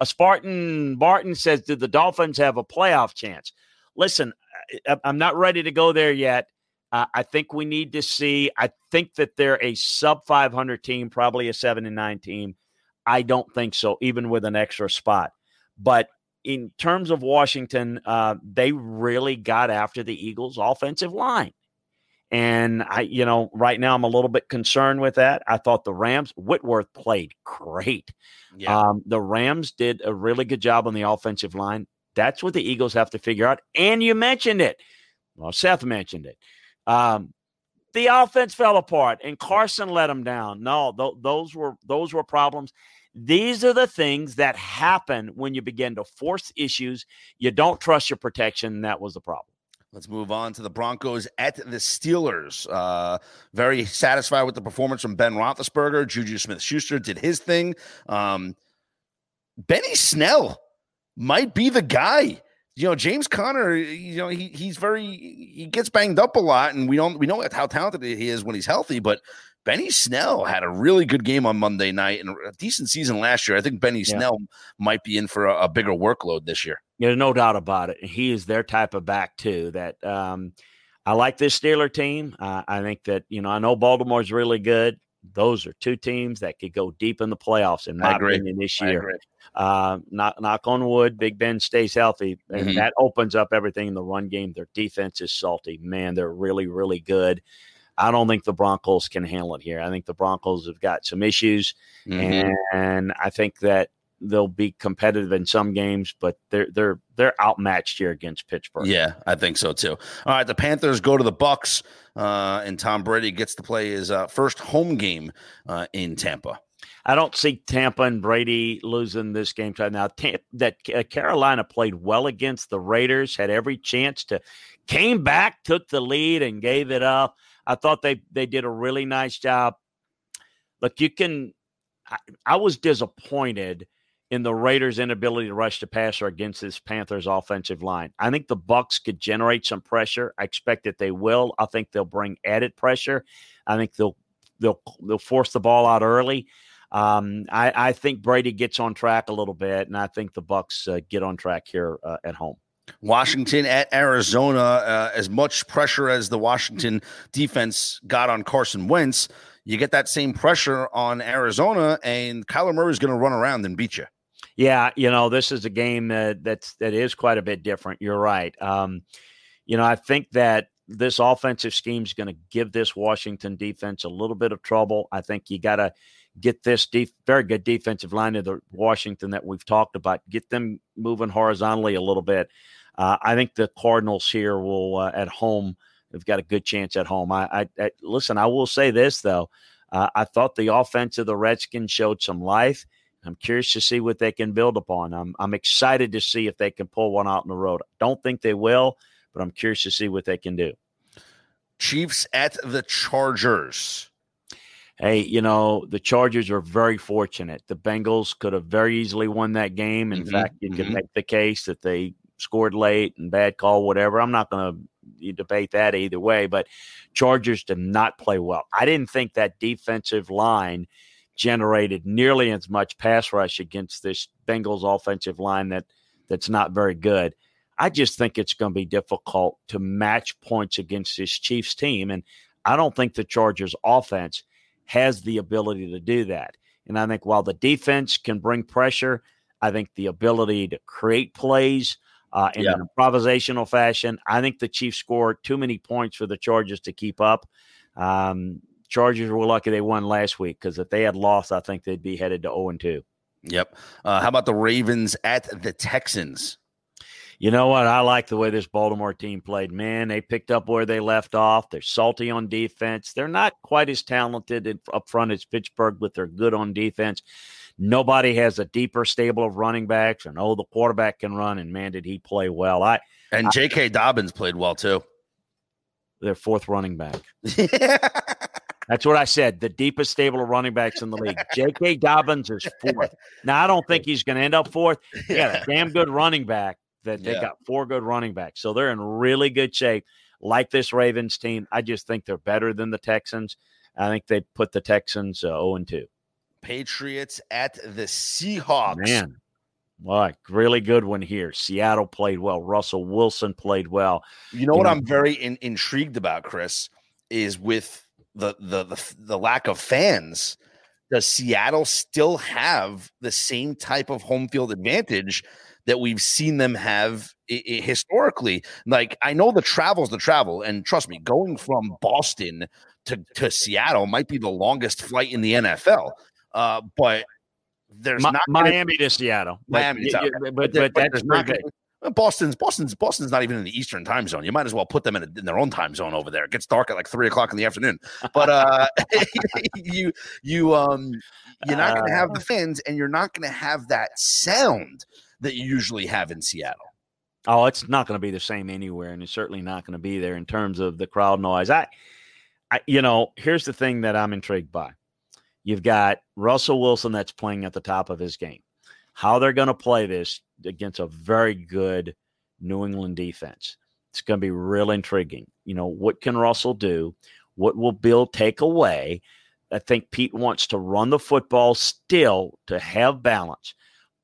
a Spartan. Barton says, "Do the Dolphins have a playoff chance?" Listen, I, I'm not ready to go there yet. Uh, I think we need to see. I think that they're a sub 500 team, probably a seven and nine team. I don't think so, even with an extra spot. But in terms of Washington, uh, they really got after the Eagles' offensive line. And I, you know, right now I'm a little bit concerned with that. I thought the Rams, Whitworth played great. Yeah. Um, the Rams did a really good job on the offensive line. That's what the Eagles have to figure out. And you mentioned it. Well, Seth mentioned it. Um, the offense fell apart, and Carson let them down. No, th- those were those were problems. These are the things that happen when you begin to force issues. You don't trust your protection. That was the problem. Let's move on to the Broncos at the Steelers. Uh, very satisfied with the performance from Ben Roethlisberger. Juju Smith Schuster did his thing. Um, Benny Snell might be the guy you know, James Conner, you know, he he's very he gets banged up a lot, and we don't we know how talented he is when he's healthy. But Benny Snell had a really good game on Monday night and a decent season last year. I think Benny yeah. Snell might be in for a, a, bigger workload this year. Yeah, no doubt about it. He is their type of back too. That um, I like this Steeler team. Uh, I think that you know I know Baltimore's really good. Those are two teams that could go deep in the playoffs in my opinion this year. Uh, knock, knock on wood, Big Ben stays healthy, and mm-hmm. that opens up everything in the run game. Their defense is salty. Man, they're really, really good. I don't think the Broncos can handle it here. I think the Broncos have got some issues, mm-hmm. and I think that they'll be competitive in some games, but they're they're they're outmatched here against Pittsburgh. Yeah, I think so too. All right, the Panthers go to the Bucks, uh, and Tom Brady gets to play his uh, first home game uh, in Tampa. I don't see Tampa and Brady losing this game tonight. now. Tampa, that uh, Carolina played well against the Raiders, had every chance to, came back, took the lead, and gave it up. I thought they they did a really nice job. Look, you can. I, I was disappointed in the Raiders' inability to rush the passer against this Panthers offensive line. I think the Bucks could generate some pressure. I expect that they will. I think they'll bring added pressure. I think they'll they'll they'll force the ball out early. Um, I, I, think Brady gets on track a little bit, and I think the Bucks uh, get on track here uh, at home. Washington at Arizona, uh, as much pressure as the Washington defense got on Carson Wentz, you get that same pressure on Arizona, and Kyler Murray is going to run around and beat you. Yeah, you know, this is a game that that's that is quite a bit different. You're right. Um, you know, I think that this offensive scheme is going to give this Washington defense a little bit of trouble. I think you got to get this def- very good defensive line of the Washington that we've talked about, get them moving horizontally a little bit. Uh, I think the Cardinals here will uh, at home have got a good chance at home. I, I, I listen. I will say this though. Uh, I thought the offense of the Redskins showed some life. I'm curious to see what they can build upon. I'm I'm excited to see if they can pull one out in the road. Don't think they will, but I'm curious to see what they can do. Chiefs at the Chargers. Hey, you know, the Chargers are very fortunate. The Bengals could have very easily won that game. In Mhm, fact, you could mhm. make the case that they scored late and bad call, whatever. I'm not going to debate that either way, but Chargers did not play well. I didn't think that defensive line generated nearly as much pass rush against this Bengals offensive line that that's not very good. I just think it's going to be difficult to match points against this Chiefs team, and I don't think the Chargers offense has the ability to do that. And I think while the defense can bring pressure, I think the ability to create plays uh, in Yeah. an improvisational fashion, I think the Chiefs score too many points for the Chargers to keep up. Um, Chargers were lucky they won last week because if they had lost, I think they'd be headed to 0 2. Yep. Uh, how about the Ravens at the Texans? You know what? I like the way this Baltimore team played. Man, they picked up where they left off. They're salty on defense. They're not quite as talented up front as Pittsburgh, but they're good on defense. Nobody has a deeper stable of running backs, and oh, the quarterback can run. And man, did he play well! I And J.K. Dobbins played well too. their fourth running back. That's what I said. The deepest stable of running backs in the league. J.K. Dobbins is fourth. Now I don't think he's going to end up fourth. A damn good running back. That they Yeah. got four good running backs, so they're in really good shape. Like this Ravens team, I just think they're better than the Texans. I think they put the Texans uh, zero and two. Patriots at the Seahawks. Man, what really good one here. Seattle played well. Russell Wilson played well. You know You what know- I'm very in, intrigued about, Chris, is with the, the the the lack of fans. Does Seattle still have the same type of home field advantage that we've seen them have i- i- historically? Like I know the travel's the travel, and trust me, going from Boston to to Seattle might be the longest flight in the NFL. Uh, but there's Mi- not gonna- Miami to Seattle. Miami, it's y- okay. but, but, but but that's not gonna- Uh, Boston's Boston's Boston's not even in the Eastern time zone. You might as well put them in, a, in their own time zone over there. It gets dark at like three o'clock in the afternoon. But uh, you you um you're not going to have the fans, and you're not going to have that sound that you usually have in Seattle. Oh, it's not going to be the same anywhere, and it's certainly not going to be there in terms of the crowd noise. I, I, you know, here's the thing that I'm intrigued by. You've got Russell Wilson that's playing at the top of his game. How they're going to play this against a very good New England defense. It's going to be real intriguing. You know, what can Russell do? What will Bill take away? I think Pete wants to run the football still to have balance,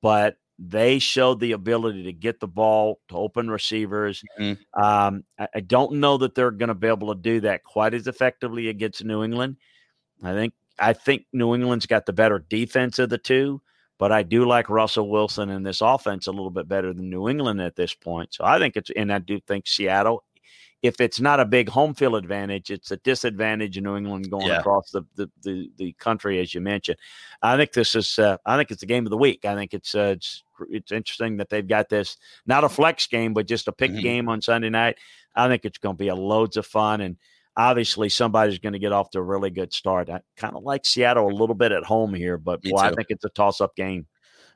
but they showed the ability to get the ball to open receivers. Mhm. Um, I, I don't know that they're going to be able to do that quite as effectively against New England. I think I think New England's got the better defense of the two, but I do like Russell Wilson and this offense a little bit better than New England at this point. So I think it's and I do think Seattle. If it's not a big home field advantage, it's a disadvantage in New England going Yeah. across the, the, the, the country, as you mentioned. I think this is. Uh, I think it's the game of the week. I think it's uh, it's it's interesting that they've got this not a flex game, but just a pick Mhm. game on Sunday night. I think it's going to be a loads of fun, and obviously somebody's going to get off to a really good start. I kind of like Seattle a little bit at home here, but boy, I think it's a toss-up game.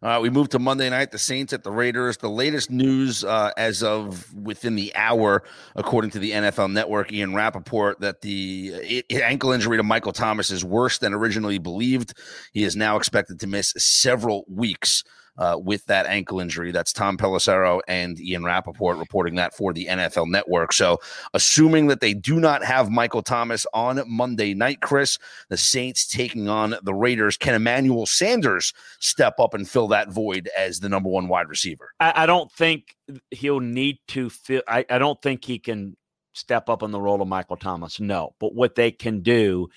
Uh, we move to Monday night. The Saints at the Raiders. The latest news uh, as of within the hour, according to the NFL Network, Ian Rapoport, that the ankle injury to Michael Thomas is worse than originally believed. He is now expected to miss several weeks. Uh, with that ankle injury. That's Tom Pelissero and Ian Rapoport reporting that for the NFL Network. So, assuming that they do not have Michael Thomas on Monday night, Chris, the Saints taking on the Raiders, can Emmanuel Sanders step up and fill that void as the number one wide receiver? I, I don't think he'll need to fill. I, I don't think he can step up in the role of Michael Thomas. No, but what they can do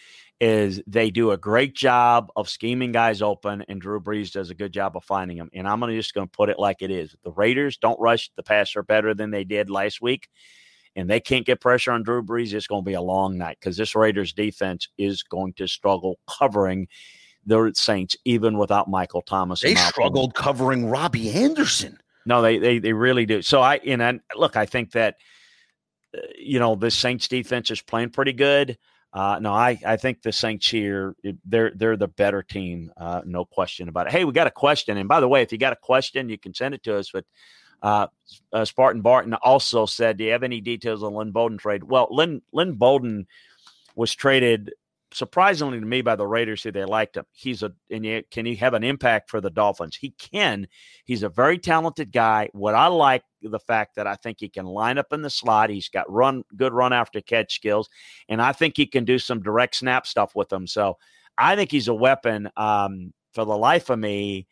is they do a great job of scheming guys open, and Drew Brees does a good job of finding them. And I'm gonna just going to put it like it is: the Raiders don't rush the passer better than they did last week, and they can't get pressure on Drew Brees. It's going to be a long night because this Raiders defense is going to struggle covering the Saints even without Michael Thomas. They struggled covering Robby Anderson. No, they they they really do. So I and I, look, I think that uh, you know the Saints defense is playing pretty good. Uh, no, I, I think the Saints here they're they're the better team, uh, no question about it. Hey, we got a question, and by the way, if you got a question, you can send it to us. But uh, uh, Spartan Barton also said, "Do you have any details on Lynn Bowden trade?" Well, Lynn Lynn Bowden was traded surprisingly to me by the Raiders who they liked him. He's a and you, can he have an impact for the Dolphins? He can. He's a very talented guy. What I like the fact that I think he can line up in the slot. He's got run good run after catch skills, and I think he can do some direct snap stuff with them. So I think he's a weapon. Um, for the life of me,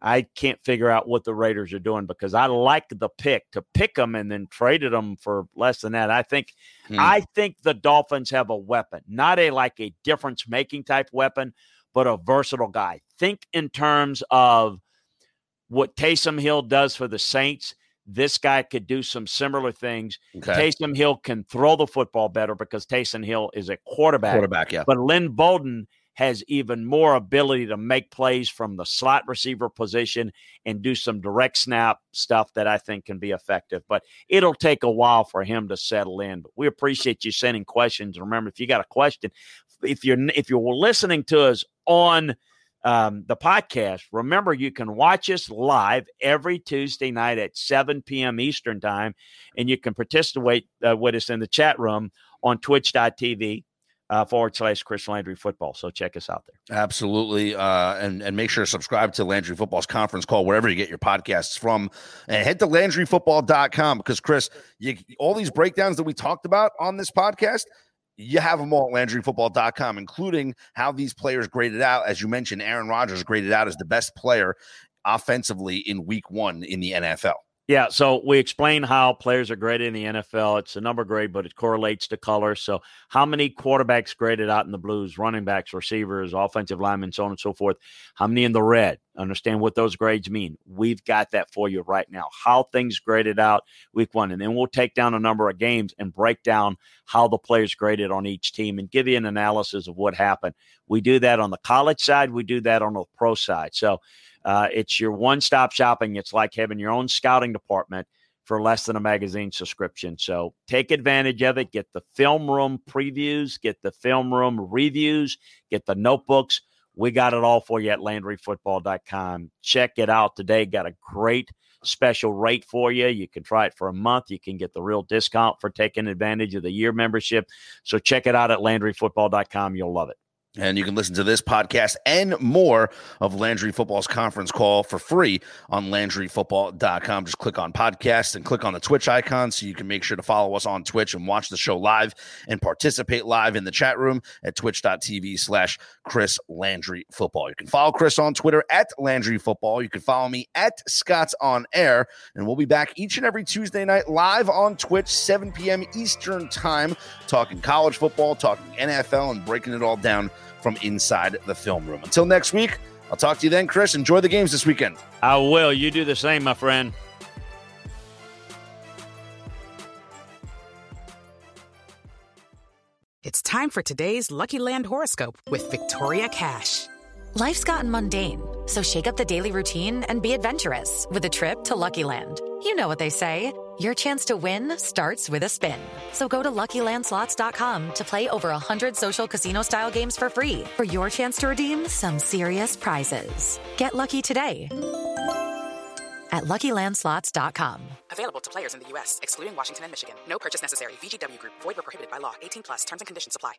I can't figure out what the Raiders are doing because I like the pick to pick them and then traded them for less than that. I think hmm. I think the Dolphins have a weapon, not a like a difference making type weapon, but a versatile guy. Think in terms of what Taysom Hill does for the Saints. This guy could do some similar things. Okay. Taysom Hill can throw the football better because Taysom Hill is a quarterback. Quarterback, yeah. But Lynn Bowden has even more ability to make plays from the slot receiver position and do some direct snap stuff that I think can be effective. But it'll take a while for him to settle in. But we appreciate you sending questions. Remember, if you got a question, if you're if you're listening to us on um, the podcast, remember you can watch us live every Tuesday night at 7 p.m. Eastern time, and you can participate uh, with us in the chat room on twitch.tv uh, forward slash Chris Landry football. So check us out there. Absolutely. Uh, and, and make sure to subscribe to Landry Football's conference call, wherever you get your podcasts from. And head to LandryFootball.com because, Chris, you, all these breakdowns that we talked about on this podcast, you have them all at LandryFootball.com, including how these players graded out. As you mentioned, Aaron Rodgers graded out as the best player offensively in week one in the NFL. Yeah, so we explain how players are graded in the NFL. It's a number grade, but it correlates to color. So, how many quarterbacks graded out in the blues, running backs, receivers, offensive linemen, so on and so forth? How many in the red? Understand what those grades mean. We've got that for you right now. How things graded out week one. And then we'll take down a number of games and break down how the players graded on each team and give you an analysis of what happened. We do that on the college side, we do that on the pro side. So, uh, it's your one stop shopping. It's like having your own scouting department for less than a magazine subscription. So take advantage of it. Get the film room previews, get the film room reviews, get the notebooks. We got it all for you at LandryFootball.com. Check it out today. Got a great special rate for you. You can try it for a month. You can get the real discount for taking advantage of the year membership. So check it out at LandryFootball.com. You'll love it. And you can listen to this podcast and more of Landry Football's conference call for free on LandryFootball.com. Just click on podcast and click on the Twitch icon so you can make sure to follow us on Twitch and watch the show live and participate live in the chat room at twitch.tv slash Chris Landry Football. You can follow Chris on Twitter at Landry Football. You can follow me at Scott's On Air. And we'll be back each and every Tuesday night live on Twitch, 7 p.m. Eastern Time, talking college football, talking NFL, and breaking it all down from inside the film room. Until next week, I'll talk to you then, Chris. Enjoy the games this weekend. I will. You do the same, my friend. It's time for today's Lucky Land horoscope with Victoria Cash. Life's gotten mundane, so shake up the daily routine and be adventurous with a trip to Lucky Land. You know what they say. Your chance to win starts with a spin. So go to LuckyLandSlots.com to play over 100 social casino-style games for free for your chance to redeem some serious prizes. Get lucky today at LuckyLandSlots.com. Available to players in the U.S., excluding Washington and Michigan. No purchase necessary. VGW Group. Void where prohibited by law. 18 plus. Terms and conditions apply.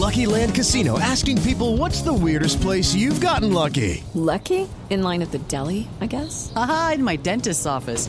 Lucky Land Casino asking people what's the weirdest place you've gotten lucky? Lucky? In line at the deli, I guess? Aha, in my dentist's office.